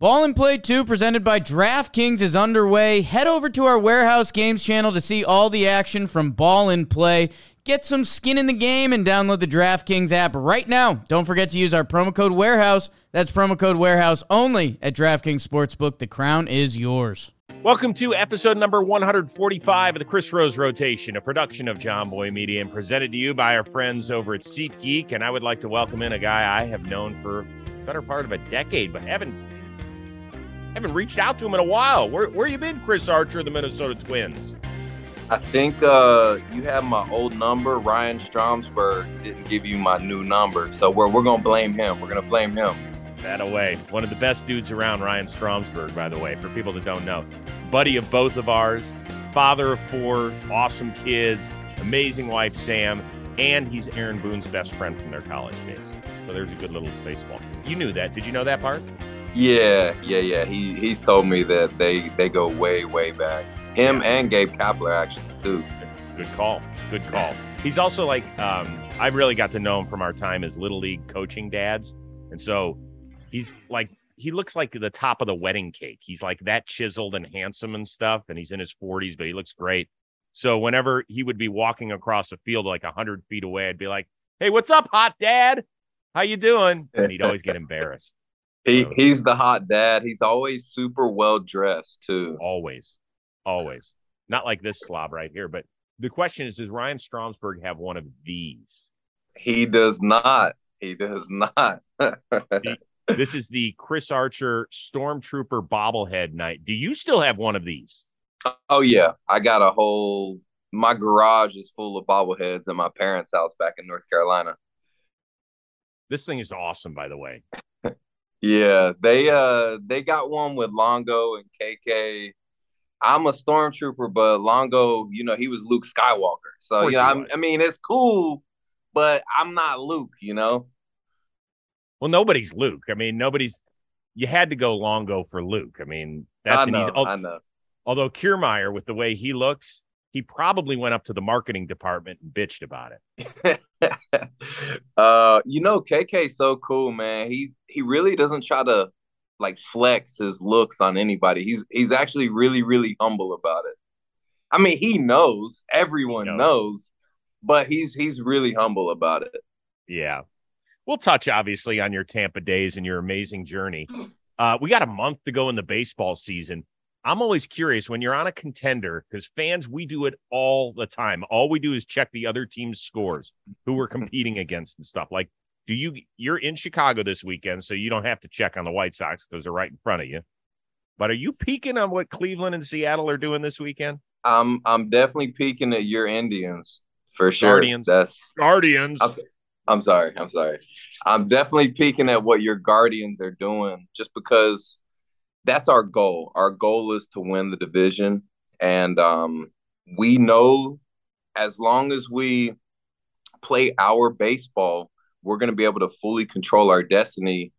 Ball and Play 2 presented by DraftKings is underway. Head over to our Warehouse Games channel to see all the action from Ball and Play. Get some skin in the game and download the DraftKings app right now. Don't forget to use our promo code Warehouse. That's promo code Warehouse only at DraftKings Sportsbook. The crown is yours. Welcome to episode number 145 of the Chris Rose Rotation, a production of Jomboy Media and presented to you by our friends over at SeatGeek. And I would like to welcome in a guy I have known for better part of a decade, but haven't haven't reached out to him in a while. Where where you been, Chris Archer, the Minnesota Twins? I think uh, you have my old number. Ryan Stromsberg didn't give you my new number, so we're we're gonna blame him. We're gonna blame him. That away. One of the best dudes around, Ryan Stromsberg, by the way, for people that don't know. Buddy of both of ours, father of four, awesome kids, amazing wife, Sam, and he's Aaron Boone's best friend from their college days. So there's a good little baseball. You knew that. Did you know that part? Yeah, yeah, yeah. He he's told me that they they go way way back. Him and Gabe Kapler actually too. Good call. Good call. He's also like um, I really got to know him from our time as little league coaching dads, and so he's like he looks like the top of the wedding cake. He's like that chiseled and handsome and stuff, and he's in his 40s, but he looks great. So whenever he would be walking across a field like hundred feet away, I'd be like, "Hey, what's up, hot dad? How you doing?" And he'd always get embarrassed. He he's the hot dad. He's always super well dressed too. Always, always. Not like this slob right here, but the question is: Does Ryan Stromsberg have one of these? He does not. He does not. this is the Chris Archer Stormtrooper bobblehead night. Do you still have one of these? Oh yeah, I got a whole. My garage is full of bobbleheads in my parents' house back in North Carolina. This thing is awesome, by the way. Yeah, they uh they got one with Longo and KK. I'm a stormtrooper, but Longo, you know, he was Luke Skywalker. So yeah, you know. I mean, it's cool, but I'm not Luke. You know. Well, nobody's Luke. I mean, nobody's. You had to go Longo for Luke. I mean, that's I an easy. al- I know. Although Kiermaier, with the way he looks, he probably went up to the marketing department and bitched about it. uh, you know, KK's so cool, man. He he really doesn't try to like flex his looks on anybody. He's he's actually really really humble about it. I mean, he knows, everyone He knows. knows, but he's he's really humble about it. Yeah. We'll touch obviously on your Tampa days and your amazing journey. Uh, we got a month to go in the baseball season. I'm always curious when you're on a contender because fans, we do it all the time. All we do is check the other team's scores, who we're mm-hmm. competing against and stuff. Like, do you, you're in Chicago this weekend, so you don't have to check on the White Sox because they're right in front of you. But are you peeking on what Cleveland and Seattle are doing this weekend? I'm I'm definitely peeking at your Indians for sure. Guardians. That's Guardians. I'm, I'm sorry. I'm sorry. I'm definitely peeking at what your Guardians are doing just because that's our goal. Our goal is to win the division. And um, we know as long as we play our baseball, we're going to be able to fully control our destiny.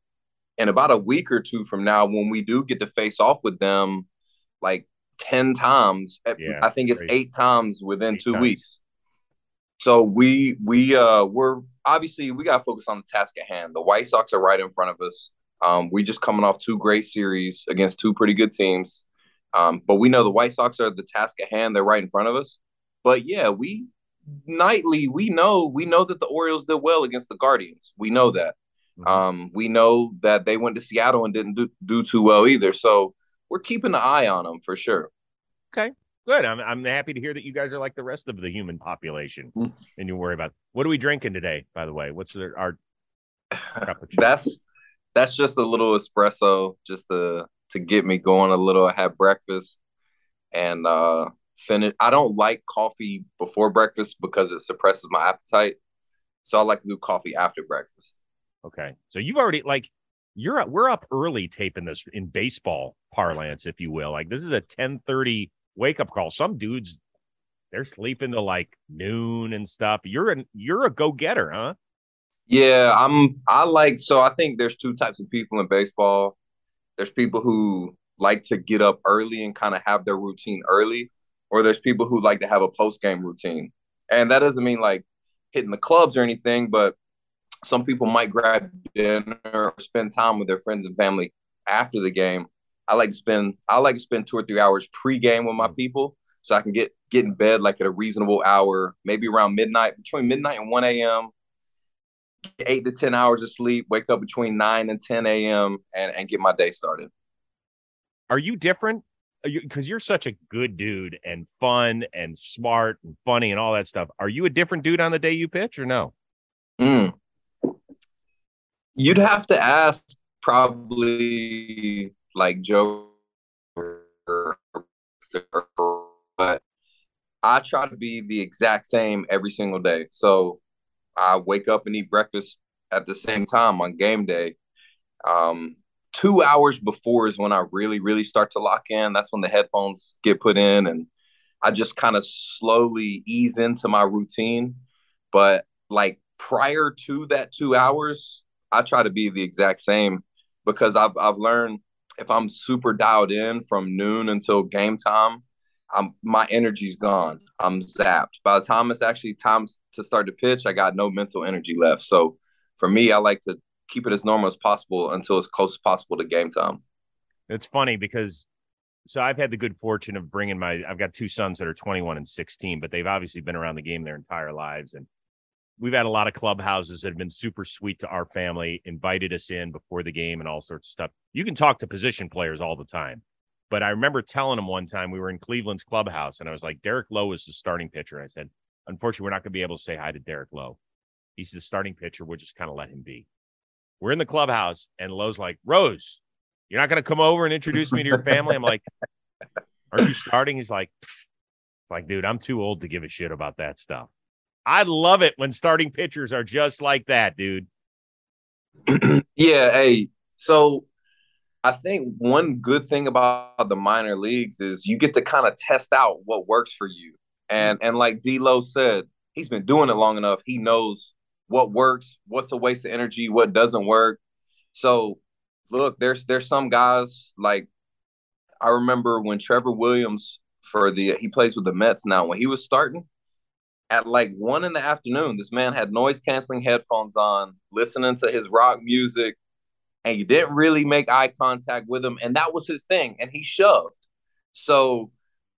And about a week or two from now, when we do get to face off with them, like 10 times, Yeah, I think it's eight times within Eight two times. weeks. So we we uh we're obviously we gotta focus on the task at hand. The White Sox are right in front of us. Um, we just coming off two great series against two pretty good teams. Um, but we know the White Sox are the task at hand. They're right in front of us. But yeah, we nightly we know we know that the Orioles did well against the Guardians. We know that. Mhm. Um, we know that they went to Seattle and didn't do, do too well either. So we're keeping an eye on them for sure. Okay. Good. I'm I'm happy to hear that you guys are like the rest of the human population, Mm. and you worry about what are we drinking today? By the way, what's the, our cup of that's that's just a little espresso just to to get me going a little. I had breakfast and uh finish. I don't like coffee before breakfast because it suppresses my appetite. So I like to do coffee after breakfast. okay? So you've already like you're up, we're up early taping this in baseball parlance, if you will. Like this is a 10:30 wake up call. Some dudes they're sleeping to like noon and stuff. You're an you're a go getter, huh? Yeah, I'm I like so I think there's two types of people in baseball. There's people who like to get up early and kind of have their routine early, or there's people who like to have a post game routine. And that doesn't mean like hitting the clubs or anything, but some people might grab dinner or spend time with their friends and family after the game, I like to spend I like to spend two or three hours pre-game with my mm. people so I can get get in bed like at a reasonable hour, maybe around midnight, between midnight and 1 a.m. Eight to 10 hours of sleep, wake up between 9 and 10 a.m. and, and get my day started. Are you different? Because you, you're such a good dude and fun and smart and funny and all that stuff. Are you a different dude on the day you pitch or no? Mm. You'd have to ask probably like Joe but I try to be the exact same every single day. So I wake up and eat breakfast at the same time on game day. Um, two hours before is when I really, really start to lock in. That's when the headphones get put in and I just kind of slowly ease into my routine. But like prior to that two hours, I try to be the exact same because I've I've learned if I'm super dialed in from noon until game time, I'm my energy's gone. I'm zapped. By the time it's actually time to start to pitch, I got no mental energy left. So for me, I like to keep it as normal as possible until as close as possible to game time. It's funny because so I've had the good fortune of bringing my I've got two sons that are 21 and 16, but they've obviously been around the game their entire lives and we've had a lot of clubhouses that have been super sweet to our family, invited us in before the game and all sorts of stuff. You can talk to position players all the time. But I remember telling him one time we were in Cleveland's clubhouse and I was like, Derek Lowe is the starting pitcher. I said, unfortunately, we're not going to be able to say hi to Derek Lowe. He's the starting pitcher. We'll just kind of let him be. We're in the clubhouse and Lowe's like, Rose, you're not going to come over and introduce me to your family? I'm like, aren't you starting? He's like, like, dude, I'm too old to give a shit about that stuff. I love it when starting pitchers are just like that, dude. yeah. Hey, so I think one good thing about the minor leagues is you get to kind of test out what works for you. Mm-hmm. And and like D'Lo said, he's been doing it long enough. He knows what works, what's a waste of energy, what doesn't work. So look, there's there's some guys like I remember when Trevor Williams for the he plays with the Mets now. When he was starting at like one in the afternoon, this man had noise canceling headphones on, listening to his rock music, and you didn't really make eye contact with him, and that was his thing, and he shoved. So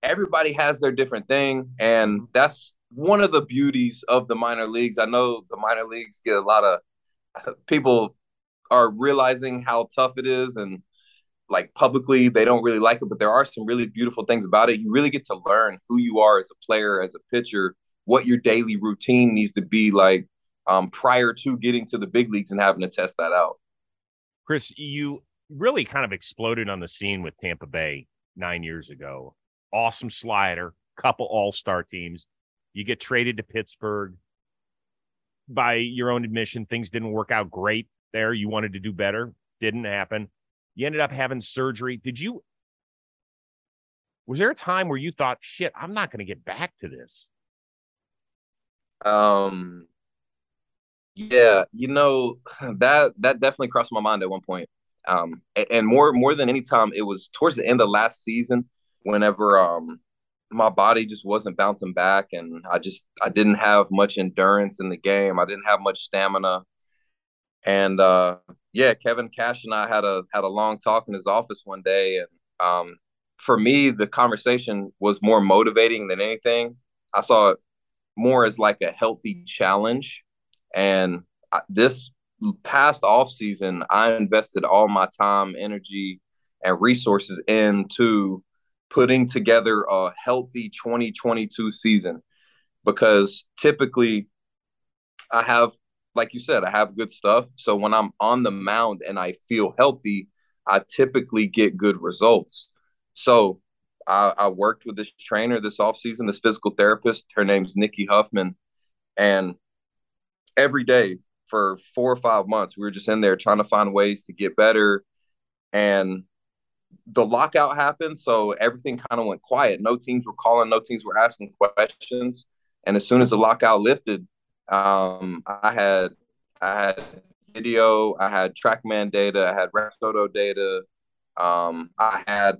everybody has their different thing, and that's one of the beauties of the minor leagues. I know the minor leagues get a lot of people are realizing how tough it is and like publicly they don't really like it but there are some really beautiful things about it you really get to learn who you are as a player as a pitcher what your daily routine needs to be like um, prior to getting to the big leagues and having to test that out Chris, you really kind of exploded on the scene with Tampa Bay nine years ago. Awesome slider, couple all star teams. You get traded to Pittsburgh. By your own admission, things didn't work out great there. You wanted to do better, didn't happen. You ended up having surgery. Did you? Was there a time where you thought, shit, I'm not going to get back to this? Um, yeah, you know that that definitely crossed my mind at one point. Um, and more more than any time, it was towards the end of last season. Whenever um my body just wasn't bouncing back, and I just I didn't have much endurance in the game. I didn't have much stamina, and uh, yeah, Kevin Cash and I had a had a long talk in his office one day, and um, for me, the conversation was more motivating than anything. I saw it more as like a healthy challenge and this past off season, I invested all my time, energy, and resources into putting together a healthy 2022 season because typically I have, like you said, I have good stuff. So when I'm on the mound and I feel healthy, I typically get good results. So I, I worked with this trainer this offseason, this physical therapist. Her name's Nikki Huffman. And every day for four or five months. We were just in there trying to find ways to get better. And the lockout happened, so everything kind of went quiet. No teams were calling, no teams were asking questions. And as soon as the lockout lifted, um, I had I had video, I had TrackMan data, I had Rapsodo data, um, I had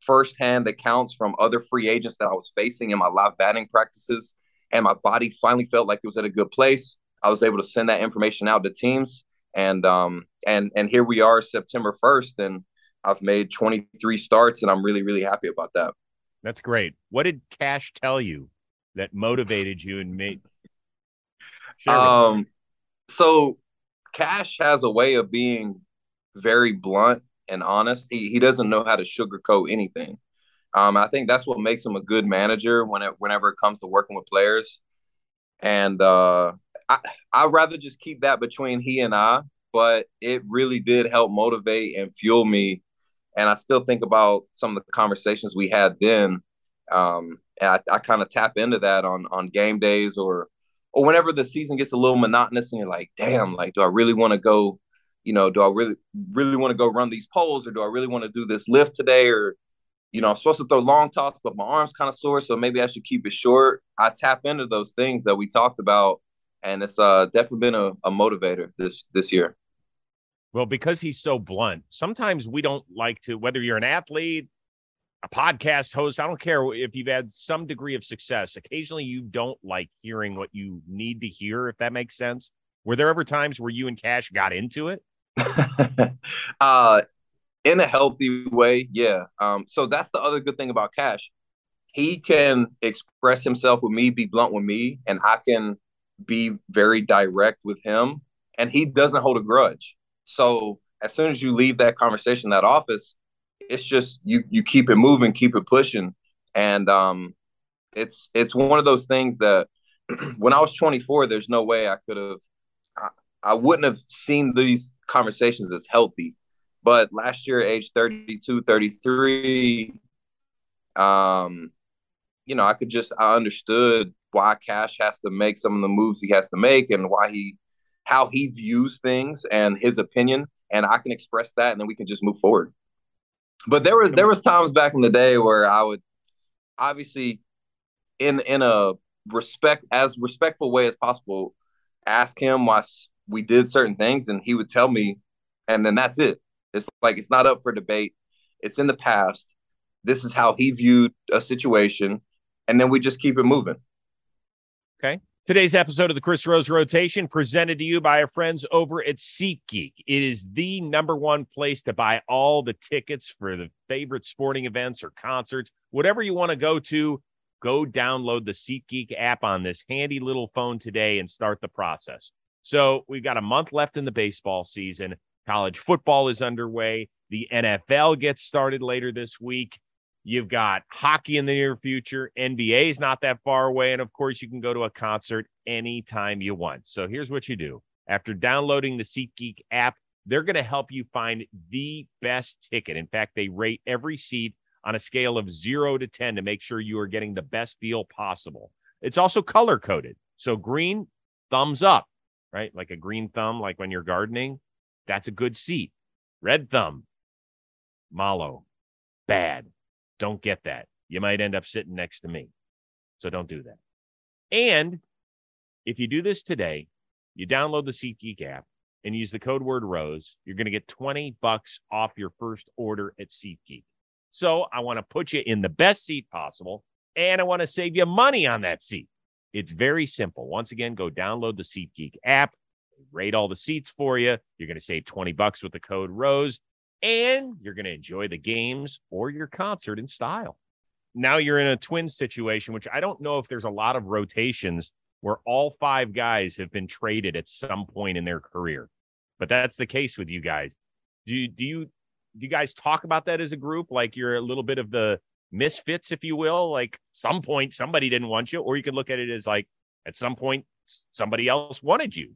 firsthand accounts from other free agents that I was facing in my live batting practices, and my body finally felt like it was at a good place. I was able to send that information out to teams, and um, and and here we are, September first, and I've made 23 starts, and I'm really really happy about that. That's great. What did Cash tell you that motivated you and made? Um, so Cash has a way of being very blunt and honest. He he doesn't know how to sugarcoat anything. Um, I think that's what makes him a good manager when it, whenever it comes to working with players. And uh, I I'd rather just keep that between he and I. But it really did help motivate and fuel me. And I still think about some of the conversations we had then. Um, and I, I kind of tap into that on on game days or or whenever the season gets a little monotonous and you're like, damn, like, do I really want to go? You know, do I really really want to go run these poles or do I really want to do this lift today or you know, I'm supposed to throw long toss, but my arm's kind of sore, so maybe I should keep it short. I tap into those things that we talked about, and it's uh, definitely been a, a motivator this this year. Well, because he's so blunt, sometimes we don't like to, whether you're an athlete, a podcast host, I don't care if you've had some degree of success. Occasionally, you don't like hearing what you need to hear, if that makes sense. Were there ever times where you and Cash got into it? uh, in a healthy way, yeah. Um, so that's the other good thing about Cash. He can express himself with me, be blunt with me, and I can be very direct with him. And he doesn't hold a grudge. So as soon as you leave that conversation, that office, it's just you you keep it moving, keep it pushing, and um, it's it's one of those things that when I was 24, there's no way I could have, I, I wouldn't have seen these conversations as healthy. But last year, age 32, 33, um, you know, I could just I understood why Cash has to make some of the moves he has to make and why he how he views things and his opinion and I can express that and then we can just move forward. But there was there was times back in the day where I would obviously in in a respect as respectful way as possible ask him why we did certain things and he would tell me and then that's it. It's like it's not up for debate. It's in the past. This is how he viewed a situation and then we just keep it moving. Okay. Today's episode of the Chris Rose Rotation presented to you by our friends over at SeatGeek. It is the number one place to buy all the tickets for the favorite sporting events or concerts, whatever you want to go to. Go download the SeatGeek app on this handy little phone today and start the process. So we've got a month left in the baseball season. College football is underway. The NFL gets started later this week. You've got hockey in the near future. NBA is not that far away. And of course, you can go to a concert anytime you want. So here's what you do after downloading the SeatGeek app, they're going to help you find the best ticket. In fact, they rate every seat on a scale of zero to 10 to make sure you are getting the best deal possible. It's also color coded. So green, thumbs up, right? Like a green thumb, like when you're gardening. That's a good seat. Red thumb, malo, bad. Don't get that. You might end up sitting next to me. So don't do that. And if you do this today, you download the SeatGeek app and use the code word ROSE, you're going to get 20 bucks off your first order at SeatGeek. So I want to put you in the best seat possible and I want to save you money on that seat. It's very simple. Once again, go download the SeatGeek app, rate all the seats for you. You're going to save 20 bucks with the code ROSE and you're going to enjoy the games or your concert in style. Now you're in a twin situation, which I don't know if there's a lot of rotations where all five guys have been traded at some point in their career, but that's the case with you guys. Do you, do you do you guys talk about that as a group? Like you're a little bit of the misfits, if you will. Like some point somebody didn't want you, or you could look at it as like at some point somebody else wanted you.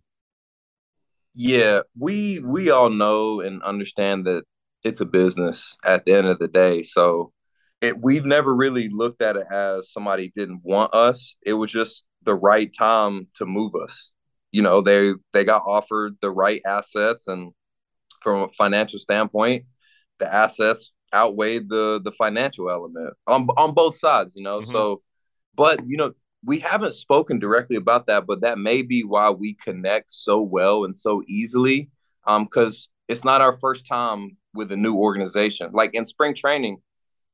Yeah, we we all know and understand that it's a business at the end of the day. So it, we've never really looked at it as somebody didn't want us. It was just the right time to move us. You know, they they got offered the right assets, and from a financial standpoint, the assets outweighed the the financial element on on both sides. You know, mm-hmm. so but you know we haven't spoken directly about that, but that may be why we connect so well and so easily. Um, because it's not our first time with a new organization. Like in spring training,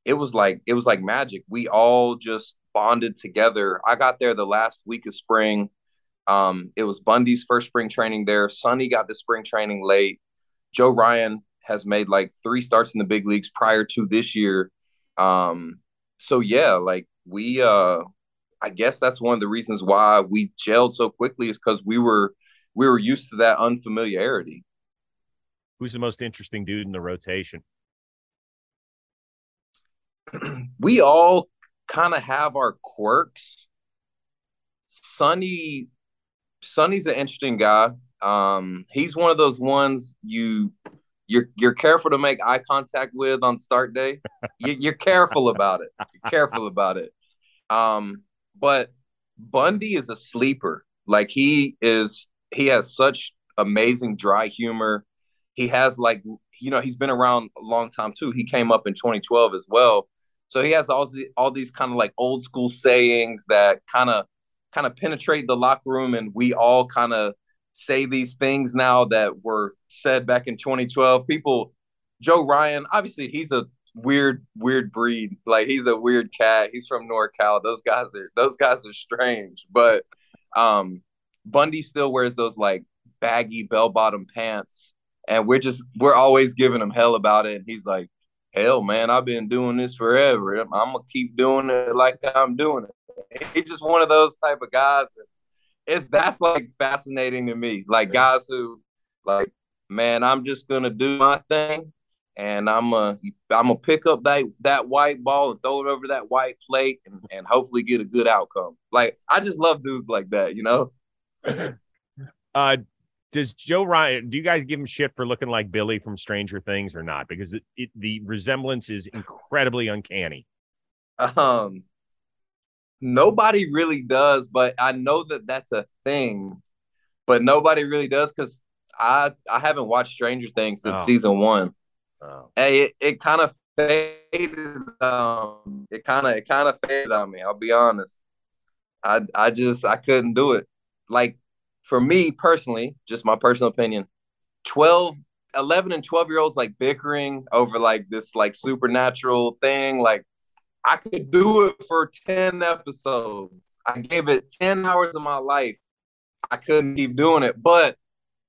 it was like it was like magic. We all just bonded together. I got there the last week of spring. Um, it was Bundy's first spring training there. Sonny got the spring training late. Joe Ryan has made like three starts in the big leagues prior to this year. Um, so yeah, like we uh I guess that's one of the reasons why we gelled so quickly is because we were we were used to that unfamiliarity. Who's the most interesting dude in the rotation? we all kind of have our quirks. Sonny Sonny's an interesting guy. Um, he's one of those ones you you're you're careful to make eye contact with on start day. you, are careful about it. You're careful about it. Um, but Bundy is a sleeper. Like he is, he has such amazing dry humor. He has like, you know, he's been around a long time too. He came up in 2012 as well. So he has all the, all these kind of like old school sayings that kind of kind of penetrate the locker room, and we all kind of say these things now that were said back in 2012. People, Joe Ryan, obviously he's a weird, weird breed. Like he's a weird cat. He's from NorCal. Those guys are those guys are strange. But um Bundy still wears those like baggy bell bottom pants. And we're just we're always giving him hell about it. And he's like, Hell man, I've been doing this forever. I'm gonna keep doing it like I'm doing it. He's just one of those type of guys. It's that's like fascinating to me. Like guys who like, man, I'm just gonna do my thing and I'm a I'm gonna pick up that that white ball and throw it over that white plate and, and hopefully get a good outcome. Like I just love dudes like that, you know. uh, does Joe Ryan? Do you guys give him shit for looking like Billy from Stranger Things or not? Because it, it, the resemblance is incredibly uncanny. Um, nobody really does, but I know that that's a thing. But nobody really does because I I haven't watched Stranger Things since oh. season one. Oh. Hey, it, it kind of faded. Um, it kind of it kind of faded on me. I'll be honest. I I just I couldn't do it. Like for me personally, just my personal opinion, 12, 11 and 12 year olds like bickering over like this like supernatural thing. Like I could do it for 10 episodes. I gave it 10 hours of my life. I couldn't keep doing it, but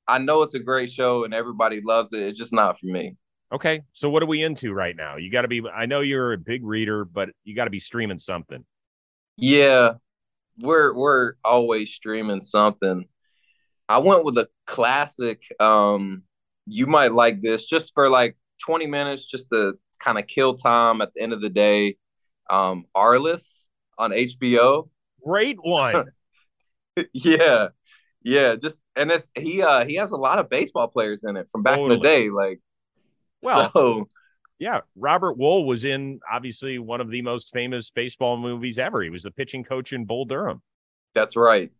I know it's a great show and everybody loves it. It's just not for me. Okay. So what are we into right now? You got to be I know you're a big reader, but you got to be streaming something. Yeah. We're we're always streaming something. I went with a classic um you might like this just for like 20 minutes just to kind of kill time at the end of the day. Um Arliss on HBO. Great one. yeah. Yeah, just and it's he uh he has a lot of baseball players in it from back totally. in the day like well, so, yeah, Robert Wuhl was in obviously one of the most famous baseball movies ever. He was the pitching coach in Bull Durham. That's right.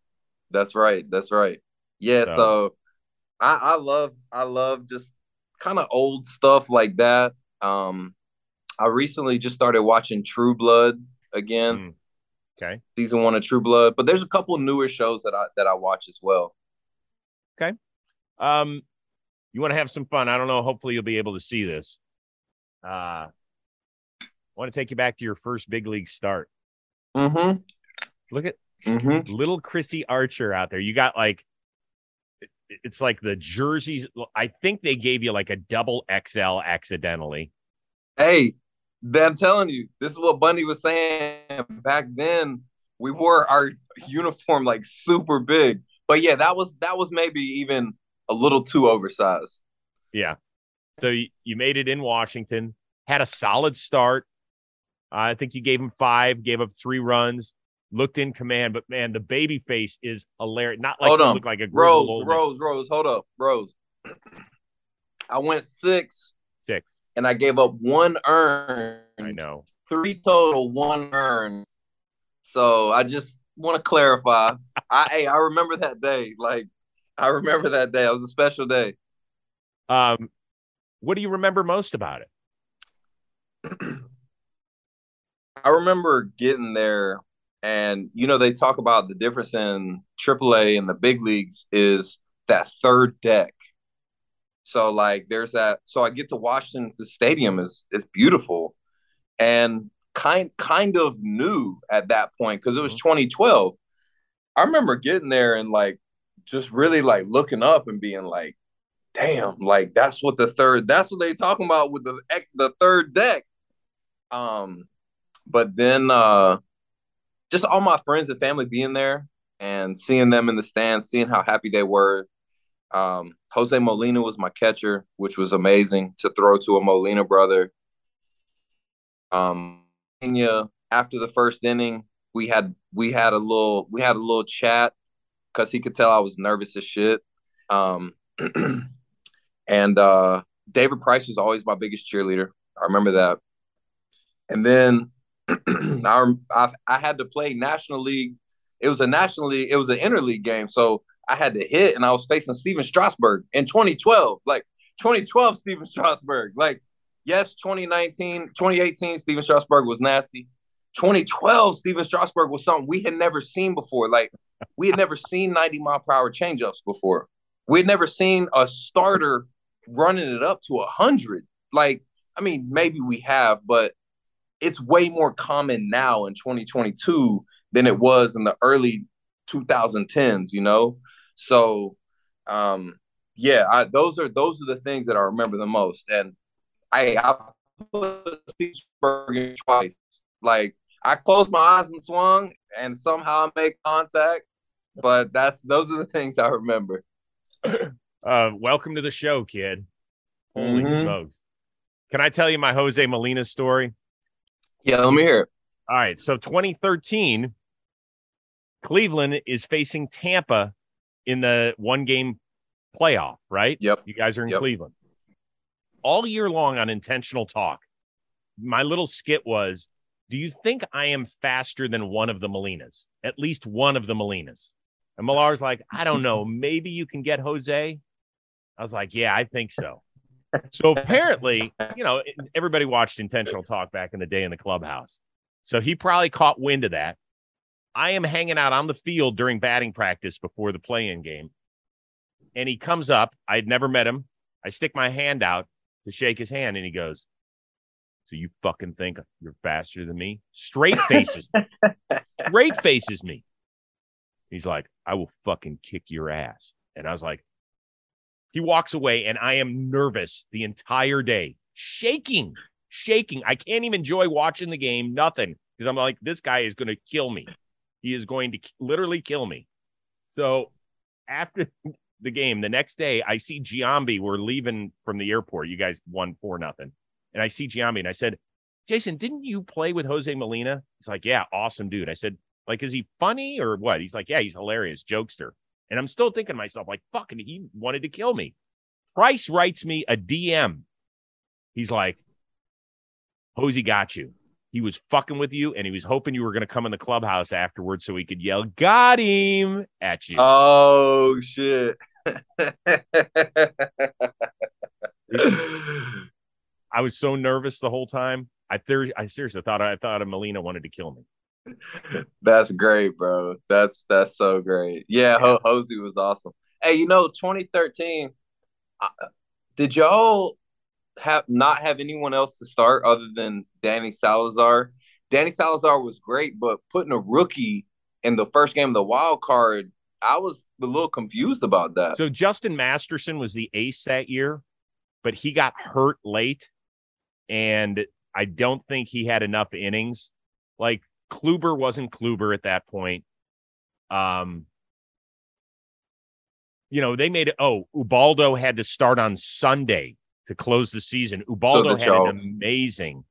That's right. That's right. Yeah. So, so I, I love I love just kind of old stuff like that. Um, I recently just started watching True Blood again. Mm. Okay. Season one of True Blood, but there's a couple newer shows that I that I watch as well. Okay. Um, you want to have some fun. I don't know. Hopefully, you'll be able to see this. Uh, I want to take you back to your first big league start. Mm-hmm. Look at mm-hmm. little Chrissy Archer out there. You got like, it's like the jerseys. I think they gave you like a double XL accidentally. Hey, I'm telling you, this is what Bundy was saying back then. We wore our uniform like super big, but yeah, that was that was maybe even a little too oversized. Yeah. So you, you made it in Washington, had a solid start. I think you gave him five, gave up three runs, looked in command, but man, the baby face is hilarious. Not like hold on. look like a Rose, Rose, Rose. Hold up, Rose. I went six, six, and I gave up one earn. I know three total, one earn. So I just want to clarify. I hey, I remember that day. Like I remember that day. It was a special day. Um, what do you remember most about it? I remember getting there, and you know they talk about the difference in AAA and the big leagues is that third deck. So like, there's that. So I get to Washington. The stadium is is beautiful, and kind kind of new at that point because it was mm-hmm. 2012. I remember getting there and like just really like looking up and being like, damn, like that's what the third, that's what they talking about with the the third deck. Um, but then uh just all my friends and family being there and seeing them in the stands, seeing how happy they were. Um, Jose Molina was my catcher, which was amazing to throw to a Molina brother. Um, after the first inning, we had we had a little we had a little chat because he could tell I was nervous as shit. Um, and uh, David Price was always my biggest cheerleader. I remember that. And then I, I, I had to play National League. It was a National League. It was an interleague game, so I had to hit, and I was facing Stephen Strasburg in 2012. Like 2012, Stephen Strasburg. Like yes, 2019, 2018, Stephen Strasburg was nasty. 2012, Stephen Strasburg was something we had never seen before. Like we had never seen 90 mile per hour changeups before. We had never seen a starter running it up to 100. Like, I mean, maybe we have, but it's way more common now in 2022 than it was in the early 2010s, you know? So, um, yeah, I, those are those are the things that I remember the most. And I, I put Steve Spurgeon twice. Like I closed my eyes and swung, and somehow I made contact. But that's those are the things I remember. Uh, welcome to the show, kid. Holy mm-hmm. smokes! Can I tell you my Jose Molina story? Yeah, let me hear it. All right, so 2013, Cleveland is facing Tampa in the one game playoff, right? Yep. You guys are in yep. Cleveland. All year long on intentional talk, my little skit was do you think I am faster than one of the Molinas? At least one of the Molinas. And Millar's like, I don't know. Maybe you can get Jose. I was like, yeah, I think so. So apparently, you know, everybody watched intentional talk back in the day in the clubhouse. So he probably caught wind of that. I am hanging out on the field during batting practice before the play in game. And he comes up. I'd never met him. I stick my hand out to shake his hand, and he goes, so you fucking think you're faster than me? Straight faces. straight faces me. He's like, I will fucking kick your ass. And I was like, he walks away and I am nervous the entire day, shaking, shaking. I can't even enjoy watching the game, nothing. Because I'm like, this guy is going to kill me. He is going to literally kill me. So after the game, the next day, I see Giambi. We're leaving from the airport. You guys won four nothing and I see Giambi and I said, Jason, didn't you play with Jose Molina? He's like, yeah, awesome dude. I said, like, is he funny or what? He's like, yeah, he's hilarious, jokester. And I'm still thinking to myself, like, fucking, he wanted to kill me. Price writes me a DM. He's like, Hosey got you. He was fucking with you, and he was hoping you were going to come in the clubhouse afterwards so he could yell, got him at you. Oh, shit. I was so nervous the whole time. I th- I seriously thought I thought Molina wanted to kill me. That's great, bro. That's that's so great. Yeah, yeah. Hosey was awesome. Hey, you know, 2013. Uh, did y'all have not have anyone else to start other than Danny Salazar? Danny Salazar was great, but putting a rookie in the first game of the wild card, I was a little confused about that. So Justin Masterson was the ace that year, but he got hurt late and I don't think he had enough innings. Like Kluber wasn't Kluber at that point. Um, you know, they made it. Oh, Ubaldo had to start on Sunday to close the season. Ubaldo so had Charles. an amazing,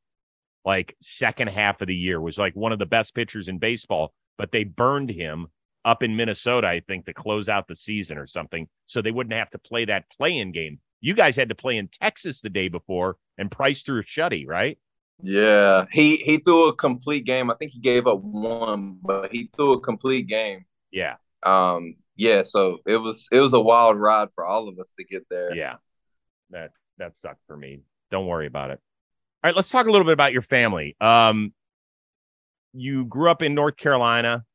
like, second half of the year. Was like one of the best pitchers in baseball, but they burned him up in Minnesota, I think, to close out the season or something, so they wouldn't have to play that play-in game. You guys had to play in Texas the day before, and Price threw a shutty, right? Yeah, he he threw a complete game. I think he gave up one, but he threw a complete game. Yeah. Um. Yeah. So it was it was a wild ride for all of us to get there. Yeah. That that sucked for me. Don't worry about it. All right. Let's talk a little bit about your family. Um. You grew up in North Carolina,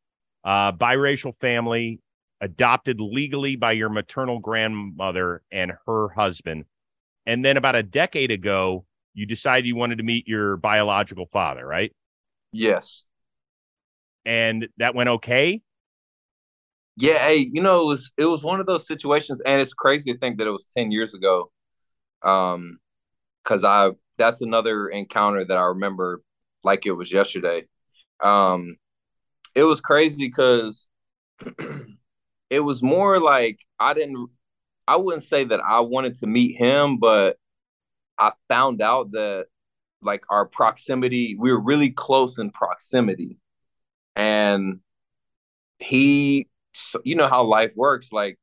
uh, biracial family adopted legally by your maternal grandmother and her husband. And then about a decade ago, you decided you wanted to meet your biological father, right? Yes. And that went okay? Yeah, hey, you know, it was it was one of those situations, and it's crazy to think that it was ten years ago. Um, because I that's another encounter that I remember like it was yesterday. Um, it was crazy because it was more like I didn't. I wouldn't say that I wanted to meet him, but I found out that like our proximity, we were really close in proximity, and he so you know how life works like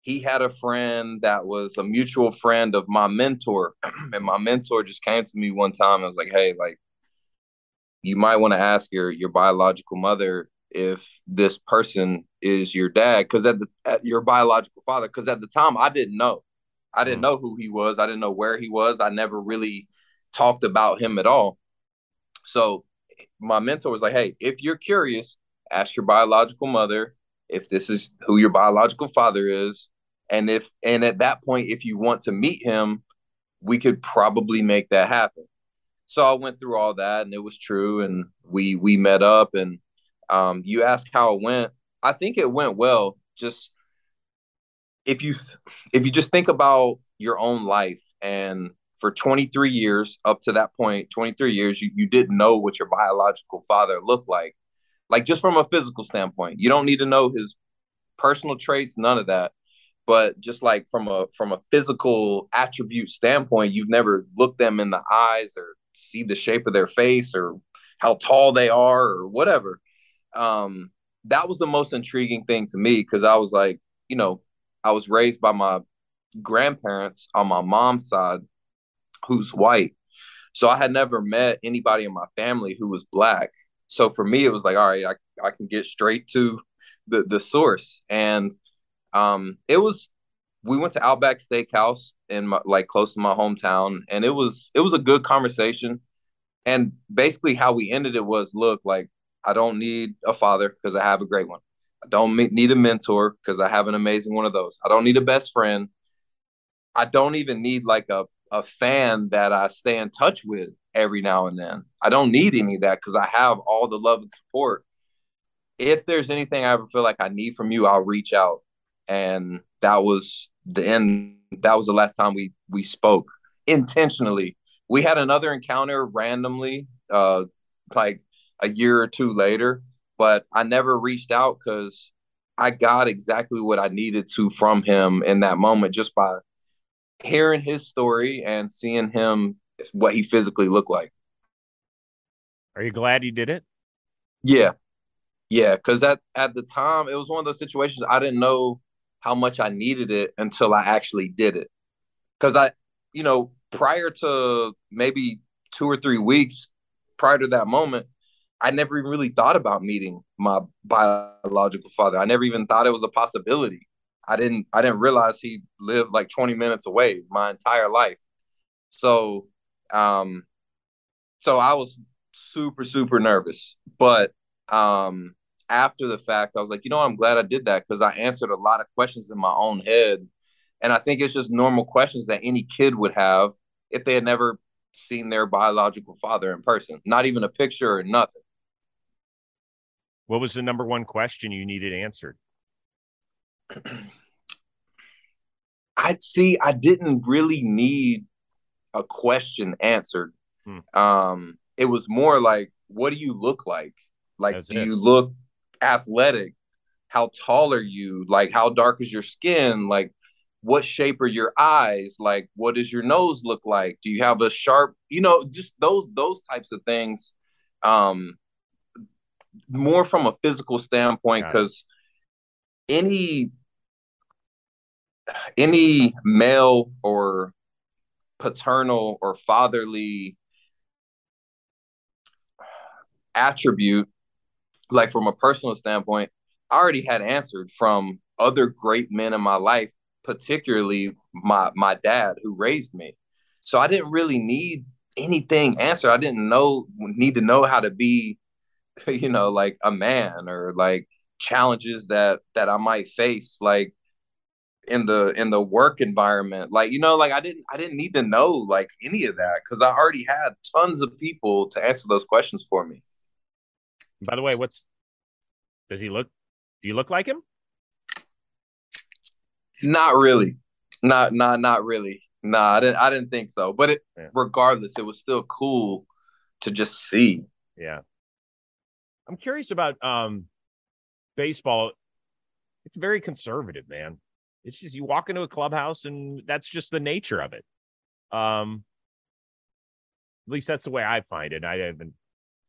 he had a friend that was a mutual friend of my mentor and my mentor just came to me one time and was like hey like you might want to ask your your biological mother if this person is your dad. Because at the at your biological father because at the time i didn't know i didn't mm. know who he was. I didn't know where he was. I never really talked about him at all. So my mentor was like hey if you're curious ask your biological mother if this is who your biological father is. And if and at that point if you want to meet him we could probably make that happen. So i went through all that and it was true and we we met up and um, you asked how it went. I think it went well just if you if you just think about your own life and for 23 years up to that point 23 years you, you didn't know what your biological father looked like like just from a physical standpoint. You don't need to know his personal traits, none of that. But just like from a from a physical attribute standpoint, you've never looked them in the eyes or see the shape of their face or how tall they are or whatever. Um, that was the most intriguing thing to me because I was like, you know, I was raised by my grandparents on my mom's side who's white. So I had never met anybody in my family who was black. So for me it was like all right i, I can get straight to the the source. And um it was we went to outback steakhouse in my, like close to my hometown and it was it was a good conversation. And basically how we ended it was look like i don't need a father because i have a great one i don't need a mentor because i have an amazing one of those i don't need a best friend i don't even need like a, a fan that i stay in touch with every now and then. I don't need any of that because I have all the love and support. If there's anything I ever feel like I need from you, I'll reach out. And that was the end. That was the last time we we spoke intentionally. We had another encounter randomly, uh, like a year or two later, but I never reached out because I got exactly what I needed to from him in that moment just by hearing his story and seeing him what he physically looked like. Are you glad you did it? Yeah. Yeah, because at, at the time it was one of those situations I didn't know how much I needed it until I actually did it. Cause I, you know, prior to maybe two or three weeks prior to that moment, I never even really thought about meeting my biological father. I never even thought it was a possibility. I didn't I didn't realize he lived like 20 minutes away my entire life. So um, so I was super, super nervous. But um, after the fact, I was like, you know, I'm glad I did that because I answered a lot of questions in my own head. And I think it's just normal questions that any kid would have if they had never seen their biological father in person, not even a picture or nothing. What was the number one question you needed answered? I'd see, I didn't really need a question answered. Hmm. Um, it was more like, what do you look like? Like, That's do it. you look athletic? How tall are you? Like, how dark is your skin? Like, what shape are your eyes? Like, what does your nose look like? Do you have a sharp, you know, just those those types of things. Um, more from a physical standpoint, because any any male or paternal or fatherly attribute, like from a personal standpoint, I already had answered from other great men in my life, particularly my my dad who raised me. So I didn't really need anything answered. I didn't know need to know how to be, you know, like a man or like challenges that that I might face. Like in the in the work environment like you know like i didn't i didn't need to know like any of that because i already had tons of people to answer those questions for me by the way what's does he look do you look like him Not really. Not not not really. Nah, I didn't I didn't think so. But it yeah. regardless, it was still cool to just see. Yeah. I'm curious about um baseball. It's very conservative, man. It's just you walk into a clubhouse and that's just the nature of it. Um at least that's the way I find it. I haven't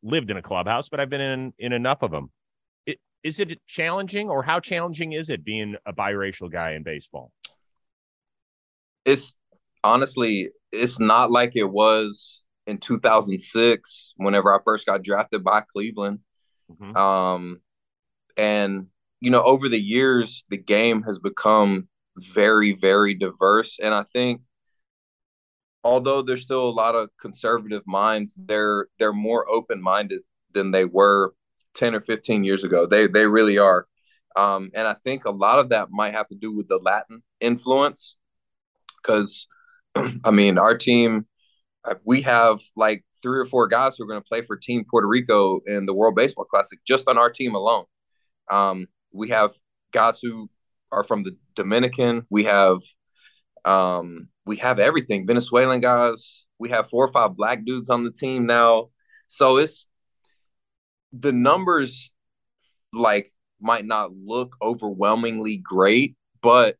lived in a clubhouse, but I've been in in enough of them. It, is it challenging, or how challenging is it being a biracial guy in baseball? It's honestly, it's not like it was in 2006 whenever I first got drafted by Cleveland. Mm-hmm. Um, and you know, over the years, the game has become very, very diverse, and I think although there's still a lot of conservative minds, they're they're more open minded than they were 10 or 15 years ago. They they really are. Um, and I think a lot of that might have to do with the Latin influence. Because, I mean, our team, uh, we have like three or four guys who are going to play for Team Puerto Rico in the World Baseball Classic just on our team alone. Um, we have guys who are from the Dominican. We have um, we have everything Venezuelan guys. We have four or five black dudes on the team now. So it's the numbers like might not look overwhelmingly great, but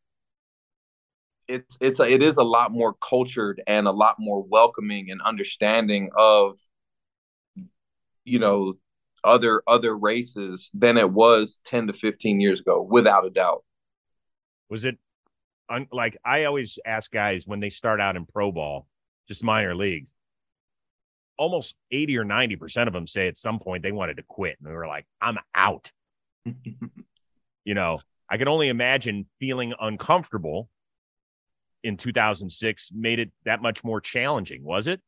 it's it's a, it is a lot more cultured and a lot more welcoming and understanding of you know other other races than it was 10 to 15 years ago without a doubt was it like I always ask guys when they start out in pro ball, just minor leagues, almost 80 or 90% of them say at some point they wanted to quit and they were like, I'm out. you know, I can only imagine feeling uncomfortable in 2006 made it that much more challenging, was it?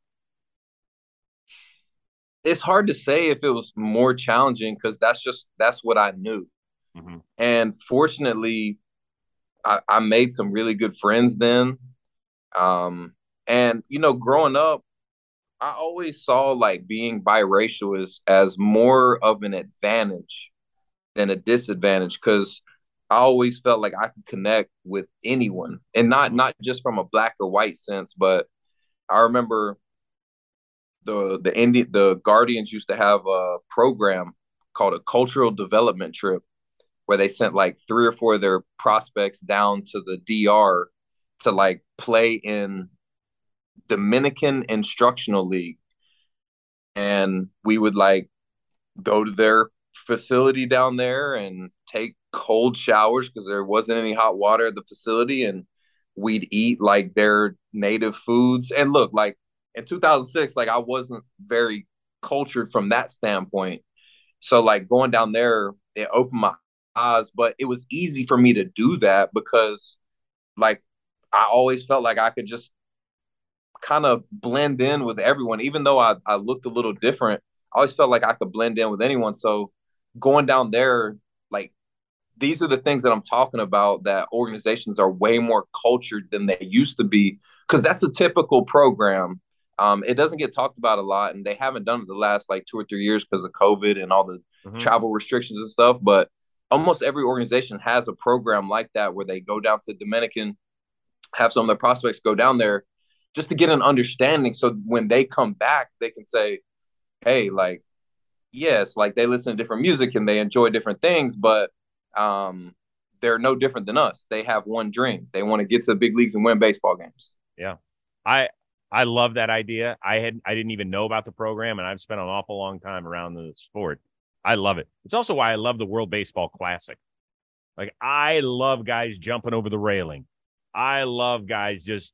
It's hard to say if it was more challenging because that's just that's what I knew. Mm-hmm. And fortunately, I, I made some really good friends then. Um, and you know, growing up, I always saw like being biracial as as more of an advantage than a disadvantage because I always felt like I could connect with anyone, and not mm-hmm. not just from a black or white sense, but I remember the the Indi- the Guardians used to have a program called a cultural development trip where they sent like three or four of their prospects down to the DR to like play in Dominican Instructional League. And we would like go to their facility down there and take cold showers because there wasn't any hot water at the facility and we'd eat like their native foods and look like in 2006 like i wasn't very cultured from that standpoint so like going down there it opened my eyes, but it was easy for me to do that because like I always felt like I could just kind of blend in with everyone, even though I, I looked a little different. I always felt like I could blend in with anyone. So going down there, these are the things that I'm talking about that organizations are way more cultured than they used to be because that's a typical program. Um, it doesn't get talked about a lot, and they haven't done it the last like two or three years because of COVID and all the mm-hmm. travel restrictions and stuff. But almost every organization has a program like that where they go down to Dominican, have some of their prospects go down there just to get an understanding. So when they come back, they can say, hey, like, yes, like they listen to different music and they enjoy different things, but um, they're no different than us. They have one dream. They want to get to the big leagues and win baseball games. Yeah. I I love that idea. I had I didn't even know about the program and I've spent an awful long time around the sport. I love it. It's also why I love the World Baseball Classic. Like I love guys jumping over the railing. I love guys just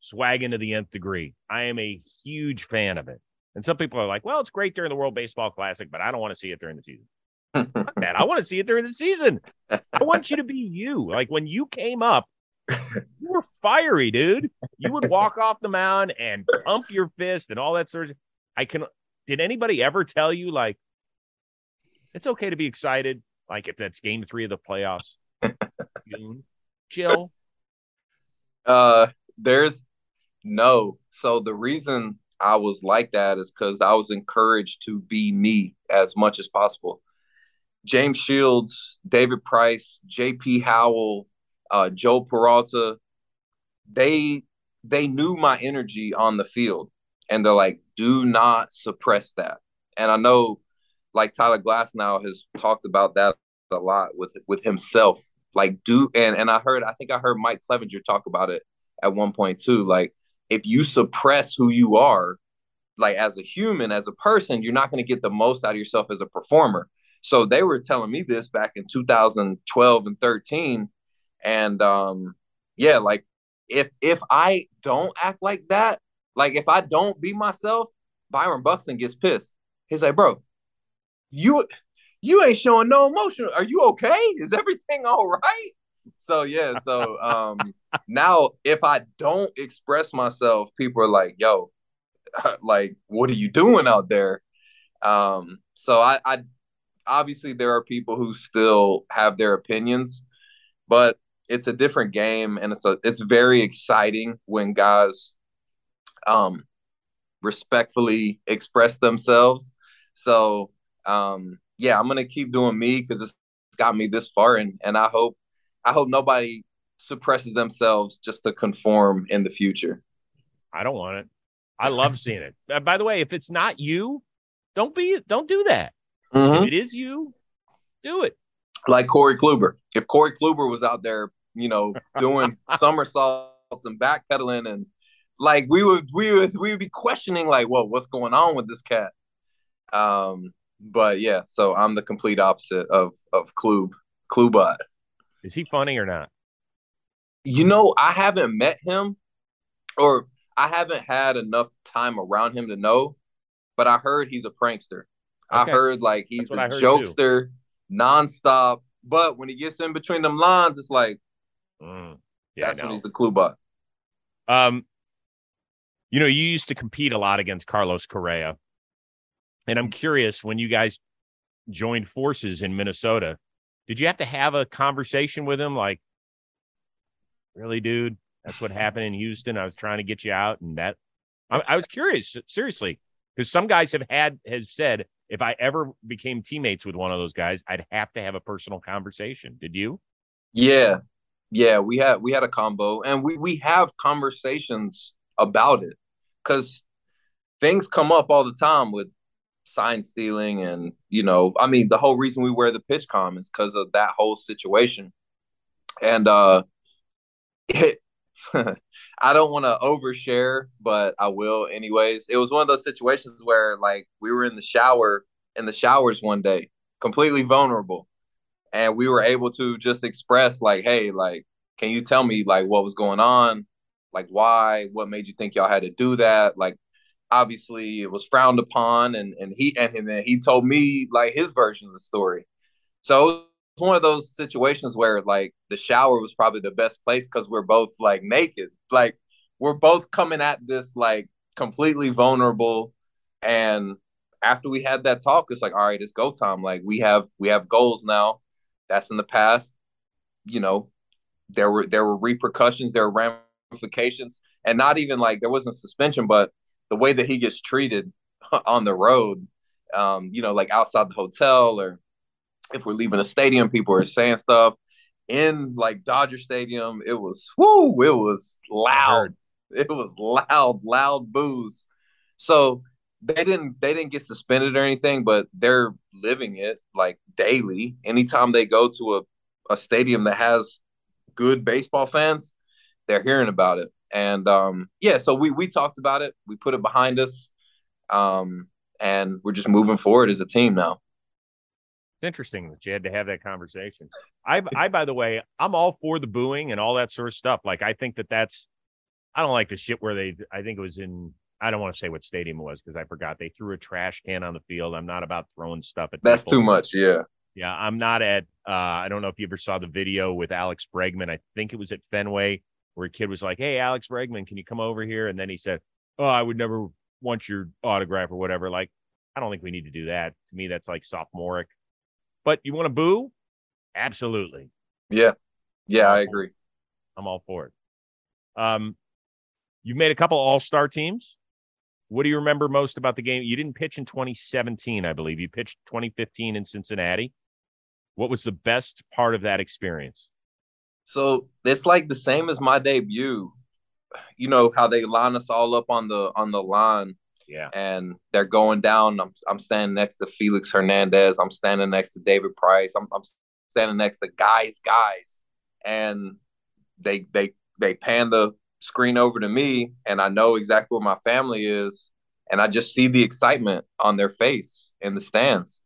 swagging to the nth degree. I am a huge fan of it. And some people are like, "Well, it's great during the World Baseball Classic, but I don't want to see it during the season." Man, I want to see it during the season. I want you to be you. Like when you came up, you were fiery, dude. You would walk off the mound and pump your fist and all that sort of. I can. Did anybody ever tell you like, it's okay to be excited. Like if that's game three of the playoffs. June. Chill. Uh there's no. So the reason I was like that is because I was encouraged to be me as much as possible. James Shields, David Price, JP Howell, uh, Joel Peralta, they they knew my energy on the field, and they're like, do not suppress that. And I know, like Tyler Glasnow has talked about that a lot with with himself. Like, do and and I heard, I think I heard Mike Clevinger talk about it at one point too. Like, if you suppress who you are, like as a human, as a person, you're not going to get the most out of yourself as a performer. So they were telling me this back in 2012 and 13. And um, yeah, like if if I don't act like that, like if I don't be myself, Byron Buxton gets pissed. He's like, bro, you you ain't showing no emotion. Are you okay? Is everything all right? So yeah, so um now if I don't express myself, people are like, yo, like, what are you doing out there? Um, so I, I obviously there are people who still have their opinions, but it's a different game and it's a it's very exciting when guys um respectfully express themselves. So um yeah, I'm gonna keep doing me because it's got me this far and and I hope I hope nobody suppresses themselves just to conform in the future. I don't want it. I love seeing it. Uh, by the way, if it's not you, don't be don't do that. Mm-hmm. If it is you, do it. Like Corey Kluber. If Corey Kluber was out there, you know, doing somersaults and backpedaling and like we would we would we would be questioning like, well, what's going on with this cat? Um, but yeah, so I'm the complete opposite of of Klub. Klubot. Is he funny or not? You know, I haven't met him or I haven't had enough time around him to know, but I heard he's a prankster. Okay. I heard like he's a jokester, too. nonstop. But when he gets in between them lines, it's like, mm, yeah, that's when he's a Klubot. Um, you know, you used to compete a lot against Carlos Correa, and I'm curious when you guys joined forces in Minnesota, did you have to have a conversation with him? Like, really, dude, that's what happened in Houston. I was trying to get you out, and that I, I was curious, seriously, because some guys have had has said if I ever became teammates with one of those guys, I'd have to have a personal conversation. Did you? Yeah. Yeah, we had we had a combo and we we have conversations about it cuz things come up all the time with sign stealing and you know, I mean the whole reason we wear the PitchCom is cuz of that whole situation. And uh it I don't want to overshare, but I will anyways. It was one of those situations where like we were in the shower in the showers one day, completely vulnerable. And we were able to just express like, hey, like, can you tell me like what was going on? Like why? What made you think y'all had to do that? Like obviously it was frowned upon and and he and, and then he told me like his version of the story. So it was one of those situations where like the shower was probably the best place because we're both like naked. Like we're both coming at this like completely vulnerable. And after we had that talk, it's like, all right, it's go time. Like we have we have goals now. That's in the past. You know, there were there were repercussions, there were ramifications, and not even like there wasn't suspension, but the way that he gets treated on the road, um, you know, like outside the hotel or if we're leaving a stadium, people are saying stuff. In like Dodger Stadium, it was whoo, it was loud. It was loud, loud boos. So they didn't they didn't get suspended or anything, but they're living it like daily. Anytime they go to a, a stadium that has good baseball fans, they're hearing about it. And um, yeah, so we we talked about it. We put it behind us. Um, and we're just moving forward as a team now. It's interesting that you had to have that conversation. I, I, by the way, I'm all for the booing and all that sort of stuff. Like, I think that that's, I don't like the shit where they, I think it was in, I don't want to say what stadium it was because I forgot. They threw a trash can on the field. I'm not about throwing stuff at. That's people. too much. Yeah. Yeah, I'm not at. uh I don't know if you ever saw the video with Alex Bregman. I think it was at Fenway where a kid was like, "Hey, Alex Bregman, can you come over here?" And then he said, "Oh, I would never want your autograph or whatever." Like, I don't think we need to do that. To me, that's like sophomoric but you want to boo? Absolutely. Yeah. Yeah, I agree. I'm all for it. Um, you've made a couple all star teams. What do you remember most about the game? You didn't pitch in 2017, I believe. You pitched 2015 in Cincinnati. What was the best part of that experience? So it's like the same as my debut. You know how they line us all up on the on the line. Yeah. And they're going down. I'm I'm standing next to Felix Hernandez. I'm standing next to David Price. I'm I'm standing next to guys, guys. And they they they pan the screen over to me and I know exactly where my family is. And I just see the excitement on their face in the stands.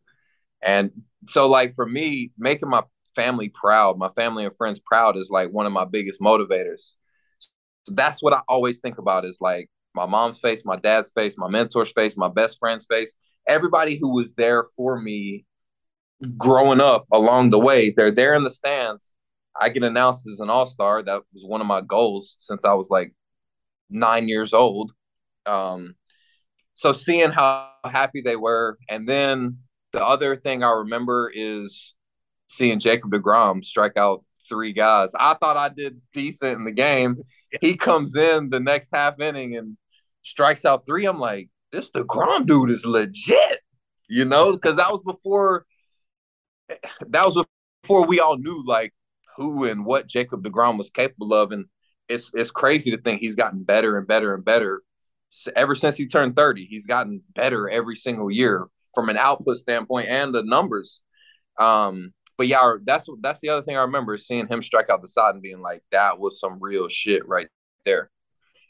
And so like for me, making my family proud, my family and friends proud is like one of my biggest motivators. So that's what I always think about is like my mom's face, my dad's face, my mentor's face, my best friend's face, everybody who was there for me growing up along the way. They're there in the stands. I get announced as an all star. That was one of my goals since I was like nine years old. Um, so seeing how happy they were, and then the other thing I remember is seeing Jacob DeGrom strike out three guys. I thought I did decent in the game. He comes in the next half inning and strikes out three. I'm like, this DeGrom dude is legit, you know, because that was before that was before we all knew like who and what Jacob DeGrom was capable of. And it's it's crazy to think he's gotten better and better and better ever since he turned 30. He's gotten better every single year from an output standpoint and the numbers. Um, but yeah, that's that's the other thing I remember seeing him strike out the side and being like, that was some real shit right there.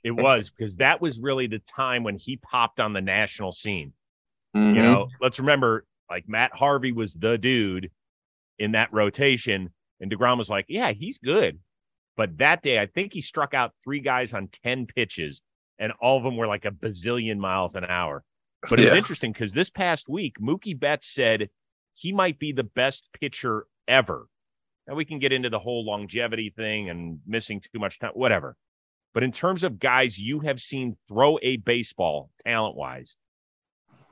It was because that was really the time when he popped on the national scene. Mm-hmm. You know, let's remember like Matt Harvey was the dude in that rotation, and DeGrom was like, yeah, he's good. But that day, I think he struck out three guys on 10 pitches, and all of them were like a bazillion miles an hour. But it's yeah. interesting because this past week, Mookie Betts said he might be the best pitcher ever. Now we can get into the whole longevity thing and missing too much time, whatever. But in terms of guys you have seen throw a baseball talent wise,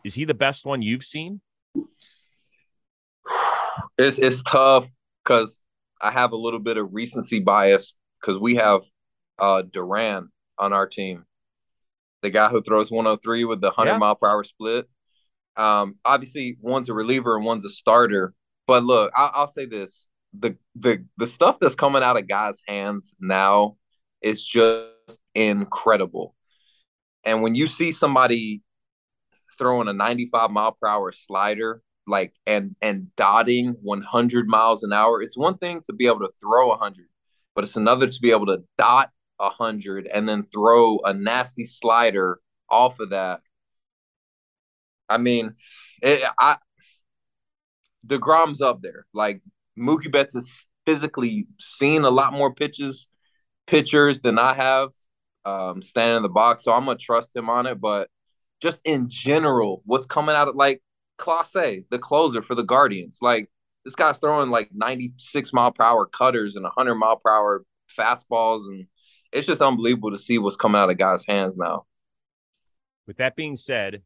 is he the best one you've seen? It's it's tough because I have a little bit of recency bias because we have uh Duran on our team, the guy who throws 103 with the 100 yeah. mile per hour split. Um, obviously, one's a reliever and one's a starter. But look, I- I'll say this: the the the stuff that's coming out of guys' hands now is just incredible. And when you see somebody throwing a 95 mile per hour slider, like and and dotting 100 miles an hour, it's one thing to be able to throw 100, but it's another to be able to dot 100 and then throw a nasty slider off of that. I mean, it, I Degrom's up there. Like Mookie Betts has physically seen a lot more pitches, pitchers than I have. Um, standing in the box, so I'm gonna trust him on it. But just in general, what's coming out of like Clase, the closer for the Guardians, like this guy's throwing like 96 mile per hour cutters and 100 mile per hour fastballs, and it's just unbelievable to see what's coming out of guys' hands now. With that being said,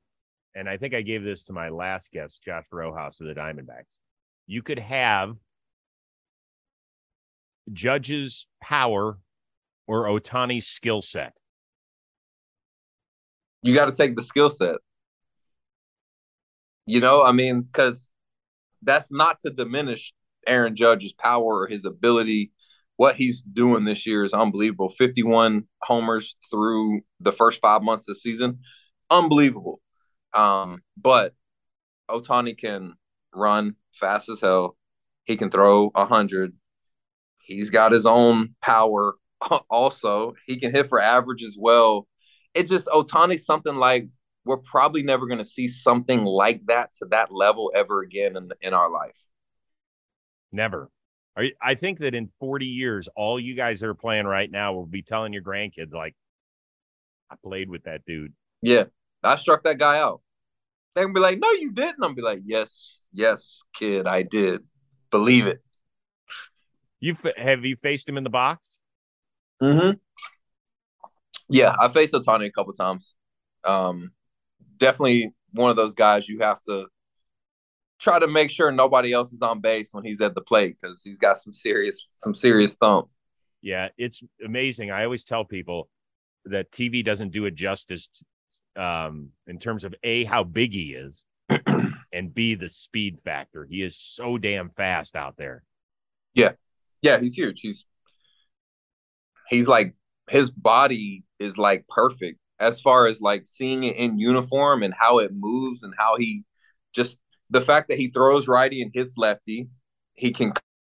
and I think I gave this to my last guest, Josh Rojas of the Diamondbacks. You could have Judge's power or Ohtani's skill set. You got to take the skill set. You know, I mean, because that's not to diminish Aaron Judge's power or his ability. What he's doing this year is unbelievable. 51 homers through the first five months of the season. Unbelievable. Um, but Otani can run fast as hell. He can throw a hundred. He's got his own power. Also, he can hit for average as well. It just Ohtani's something like we're probably never going to see something like that to that level ever again in in our life. Never. I think that in 40 years, all you guys that are playing right now will be telling your grandkids, like, I played with that dude. Yeah, I struck that guy out. They're gonna be like, "No, you didn't." I'm be like, "Yes, yes, kid, I did. Believe it." You have you faced him in the box? Hmm. Yeah, I faced Ohtani a couple times. Um, definitely one of those guys you have to try to make sure nobody else is on base when he's at the plate because he's got some serious some serious thump. Yeah, it's amazing. I always tell people that TV doesn't do it justice um, in terms of a how big he is, and b the speed factor. He is so damn fast out there. Yeah, yeah, he's huge. He's he's like his body is like perfect as far as like seeing it in uniform and how it moves and how he just the fact that he throws righty and hits lefty, he can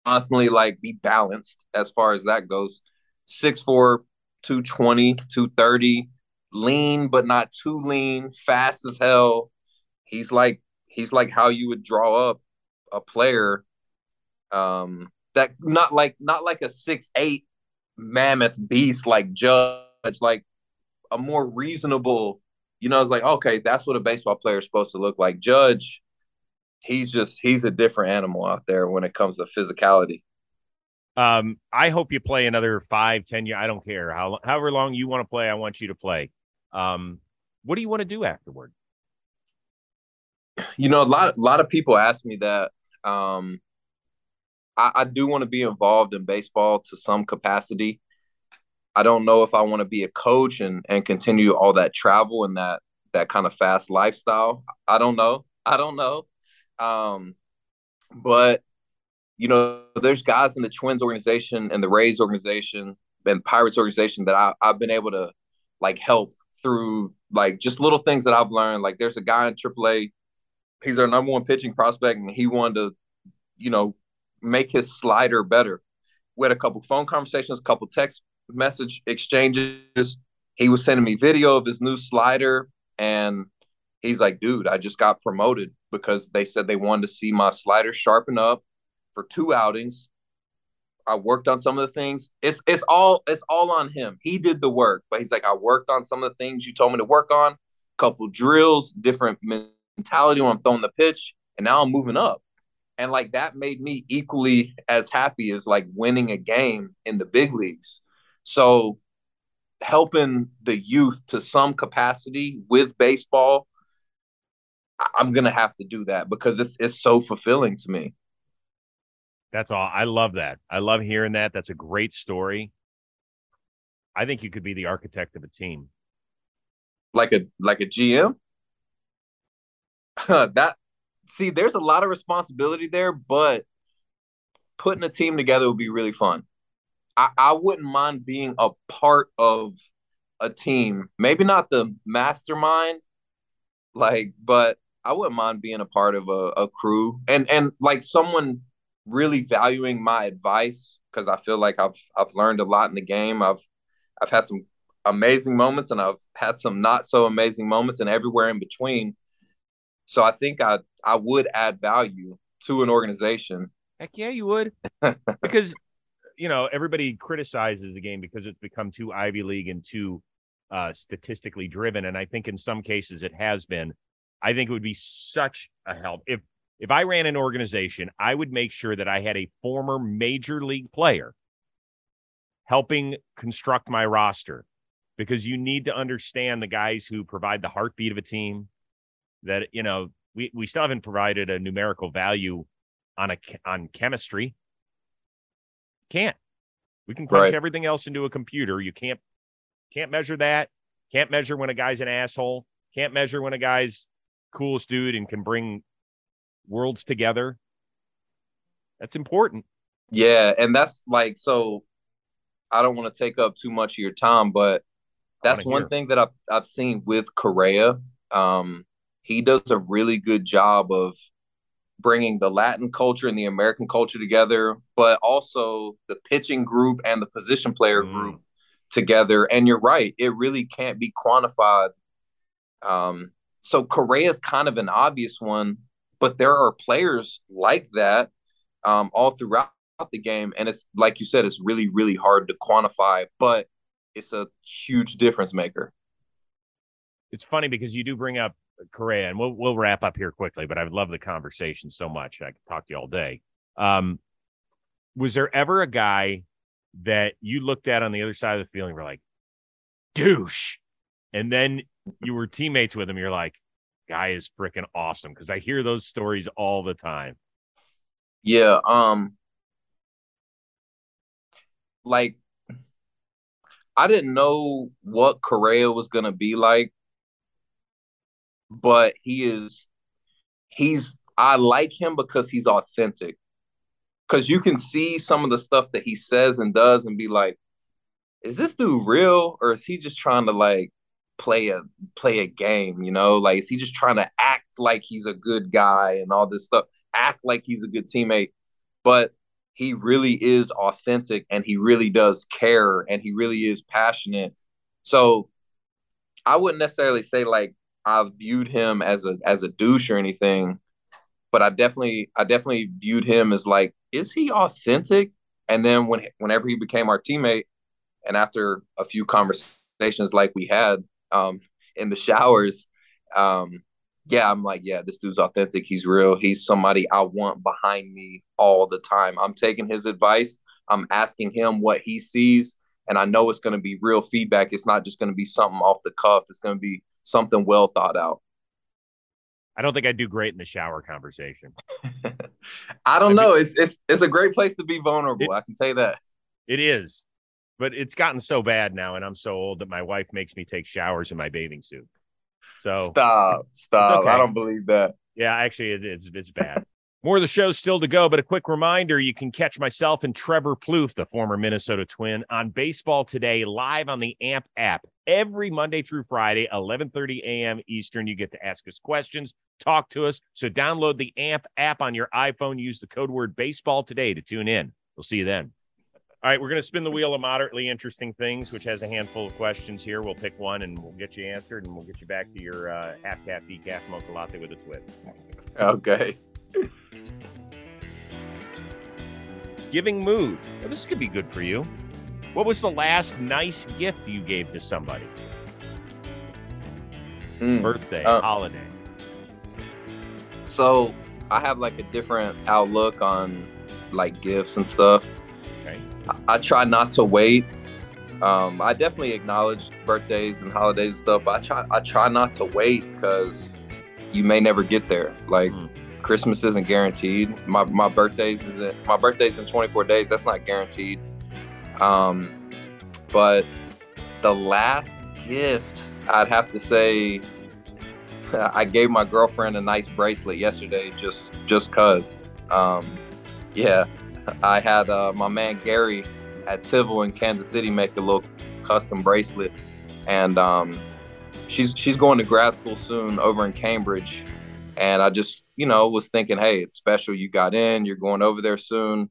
constantly like be balanced as far as that goes. 6'4, 220, 230, lean but not too lean, fast as hell. He's like he's like how you would draw up a player um that not like not like a six eight mammoth beast like Judge, like a more reasonable, you know, it's like, okay, that's what a baseball player is supposed to look like. Judge, he's just he's a different animal out there when it comes to physicality. Um, I hope you play another five, ten years. I don't care how however long you want to play. I want you to play. Um, what do you want to do afterward? You know, a lot a lot of people ask me that. Um, I, I do want to be involved in baseball to some capacity. I don't know if I want to be a coach and and continue all that travel and that that kind of fast lifestyle. I don't know. I don't know. Um, but you know, there's guys in the Twins organization and the Rays organization and Pirates organization that I, I've been able to like help through like just little things that I've learned. Like there's a guy in AAA, he's our number one pitching prospect, and he wanted to, you know, make his slider better. We had a couple phone conversations, couple text message exchanges. He was sending me video of his new slider, and he's like, "Dude, I just got promoted because they said they wanted to see my slider sharpen up for two outings. I worked on some of the things. It's it's all it's all on him. He did the work, but he's like, I worked on some of the things you told me to work on. Couple drills, different mentality when I'm throwing the pitch, and now I'm moving up and like that made me equally as happy as like winning a game in the big leagues. So helping the youth to some capacity with baseball i'm gonna have to do that because it's it's so fulfilling to me. That's all i love that. I love hearing that. That's a great story. I think you could be the architect of a team. Like a like a gm that see, there's a lot of responsibility there, but putting a team together would be really fun. I, I wouldn't mind being a part of a team. Maybe not the mastermind, like, but I wouldn't mind being a part of a, a crew and and like someone really valuing my advice because I feel like I've I've learned a lot in the game. I've I've had some amazing moments and I've had some not so amazing moments and everywhere in between. So I think I I would add value to an organization. Heck yeah, you would. because you know, everybody criticizes the game because it's become too Ivy League and too uh, statistically driven. And I think in some cases it has been. I think it would be such a help if if I ran an organization, I would make sure that I had a former major league player helping construct my roster because you need to understand the guys who provide the heartbeat of a team, that you know we we still haven't provided a numerical value on a on chemistry. Can't. We can crunch right. everything else into a computer. You can't can't measure that. Can't measure when a guy's an asshole. Can't measure when a guy's coolest dude and can bring worlds together. That's important. Yeah, and that's like so. I don't want to take up too much of your time, but that's one hear. thing that I've I've seen with Correa. Um, he does a really good job of bringing the Latin culture and the American culture together, but also the pitching group and the position player mm. group together. And you're right, it really can't be quantified. Um, so Correa is kind of an obvious one, but there are players like that um, all throughout the game. And it's like you said, it's really, really hard to quantify, but it's a huge difference maker. It's funny because you do bring up Correa, and we'll we'll wrap up here quickly. But I love the conversation so much. I could talk to you all day. Um, was there ever a guy that you looked at on the other side of the field and were like, douche, and then you were teammates with him? You're like, guy is freaking awesome because I hear those stories all the time. Yeah. Um. Like I didn't know what Correa was gonna be like but he is he's I like him because he's authentic. Cause you can see some of the stuff that he says and does and be like, is this dude real or is he just trying to like play a play a game? You know, like is he just trying to act like he's a good guy and all this stuff, act like he's a good teammate, but he really is authentic and he really does care and he really is passionate. So I wouldn't necessarily say like I viewed him as a as a douche or anything, but I definitely I definitely viewed him as like, is he authentic? And then when whenever he became our teammate, and after a few conversations like we had um, in the showers, um, yeah, I'm like, yeah, this dude's authentic. He's real. He's somebody I want behind me all the time. I'm taking his advice. I'm asking him what he sees, and I know it's going to be real feedback. It's not just going to be something off the cuff. It's going to be something well thought out. I don't think I'd do great in the shower conversation. I don't I know. It's it's it's a great place to be vulnerable. It, I can say that. It is. But it's gotten so bad now and I'm so old that my wife makes me take showers in my bathing suit. So Stop. Stop. Okay. I don't believe that. Yeah, actually it, it's it's bad. More of the show still to go, but a quick reminder you can catch myself and Trevor Plouffe, the former Minnesota Twin, on Baseball Today live on the AMP app every Monday through Friday, 11:30 a.m. Eastern. You get to ask us questions, talk to us. So download the AMP app on your iPhone. Use the code word Baseball Today to tune in. We'll see you then. All right, we're going to spin the wheel of moderately interesting things, which has a handful of questions here. We'll pick one and we'll get you answered, and we'll get you back to your uh, half cat decaf mocha latte with a twist. Okay. Giving mood. Well, this could be good for you. What was the last nice gift you gave to somebody? Mm, Birthday, uh, holiday. So I have like a different outlook on like gifts and stuff. Okay. I, I try not to wait. Um, I definitely acknowledge birthdays and holidays and stuff. I try I try not to wait because you may never get there. Like mm. Christmas isn't guaranteed. My my birthdays isn't my birthday's in 24 days. That's not guaranteed. Um, but the last gift, I'd have to say, I gave my girlfriend a nice bracelet yesterday, just just cause. Um, yeah, I had uh, my man Gary at Tivol in Kansas City make a little custom bracelet, and um, she's she's going to grad school soon over in Cambridge, and I just, you know, was thinking, hey, it's special. You got in, you're going over there soon.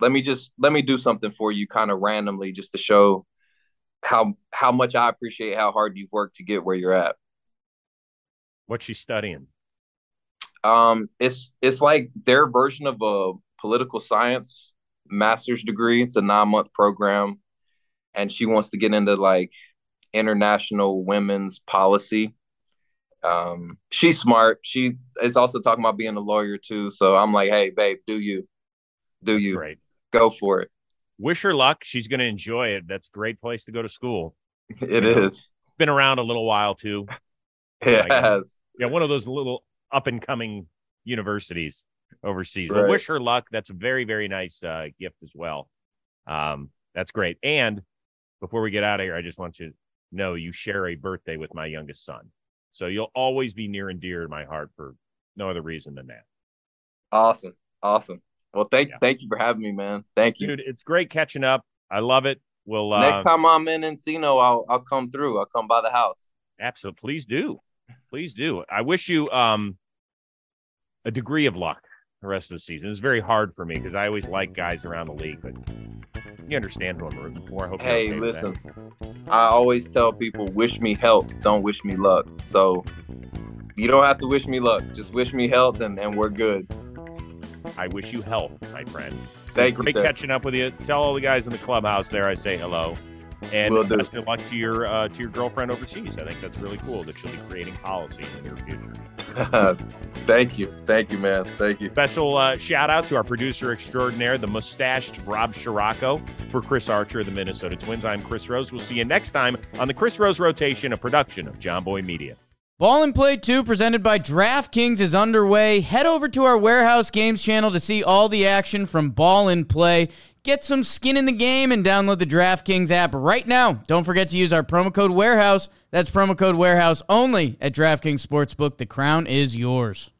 Let me just let me do something for you kind of randomly just to show how how much I appreciate how hard you've worked to get where you're at. What's she studying? Um, it's it's like their version of a political science master's degree. It's a nine month program, and she wants to get into like international women's policy um, she's smart. She is also talking about being a lawyer too. So I'm like, hey, babe, do you, do That's you, great. go for it. Wish her luck. She's going to enjoy it. That's a great place to go to school. It you know, is. Been around a little while too. It has. Yeah, one of those little up and coming universities overseas. Right. But wish her luck. That's a very very nice uh, gift as well. Um, that's great. And before we get out of here, I just want you to know you share a birthday with my youngest son. So you'll always be near and dear to my heart for no other reason than that. Awesome. Awesome. Well, thank yeah. thank you for having me, man. Thank you. Dude, it's great catching up. I love it. We'll uh, next time I'm in Encino, I'll I'll come through. I'll come by the house. Absolutely. Please do. Please do. I wish you um a degree of luck the rest of the season. It's very hard for me because I always like guys around the league, but you understand I'm rooting for. I hope hey, okay listen, I always tell people, wish me health, don't wish me luck. So you don't have to wish me luck. Just wish me health, and, and we're good. I wish you health, my friend. Thank Great you. Great catching up with you. Tell all the guys in the clubhouse there I say hello. And Will best of luck to your uh, to your girlfriend overseas. I think that's really cool that she'll be creating policy in the near future. Thank you. Thank you, man. Thank you. Special uh, shout out to our producer extraordinaire, the mustached Rob Scirocco, for Chris Archer of the Minnesota Twins. I'm Chris Rose. We'll see you next time on the Chris Rose Rotation, a production of Jomboy Media. Ball in Play 2 presented by DraftKings is underway. Head over to our Warehouse Games channel to see all the action from Ball in Play. Get some skin in the game and download the DraftKings app right now. Don't forget to use our promo code Warehouse. That's promo code Warehouse only at DraftKings Sportsbook. The crown is yours.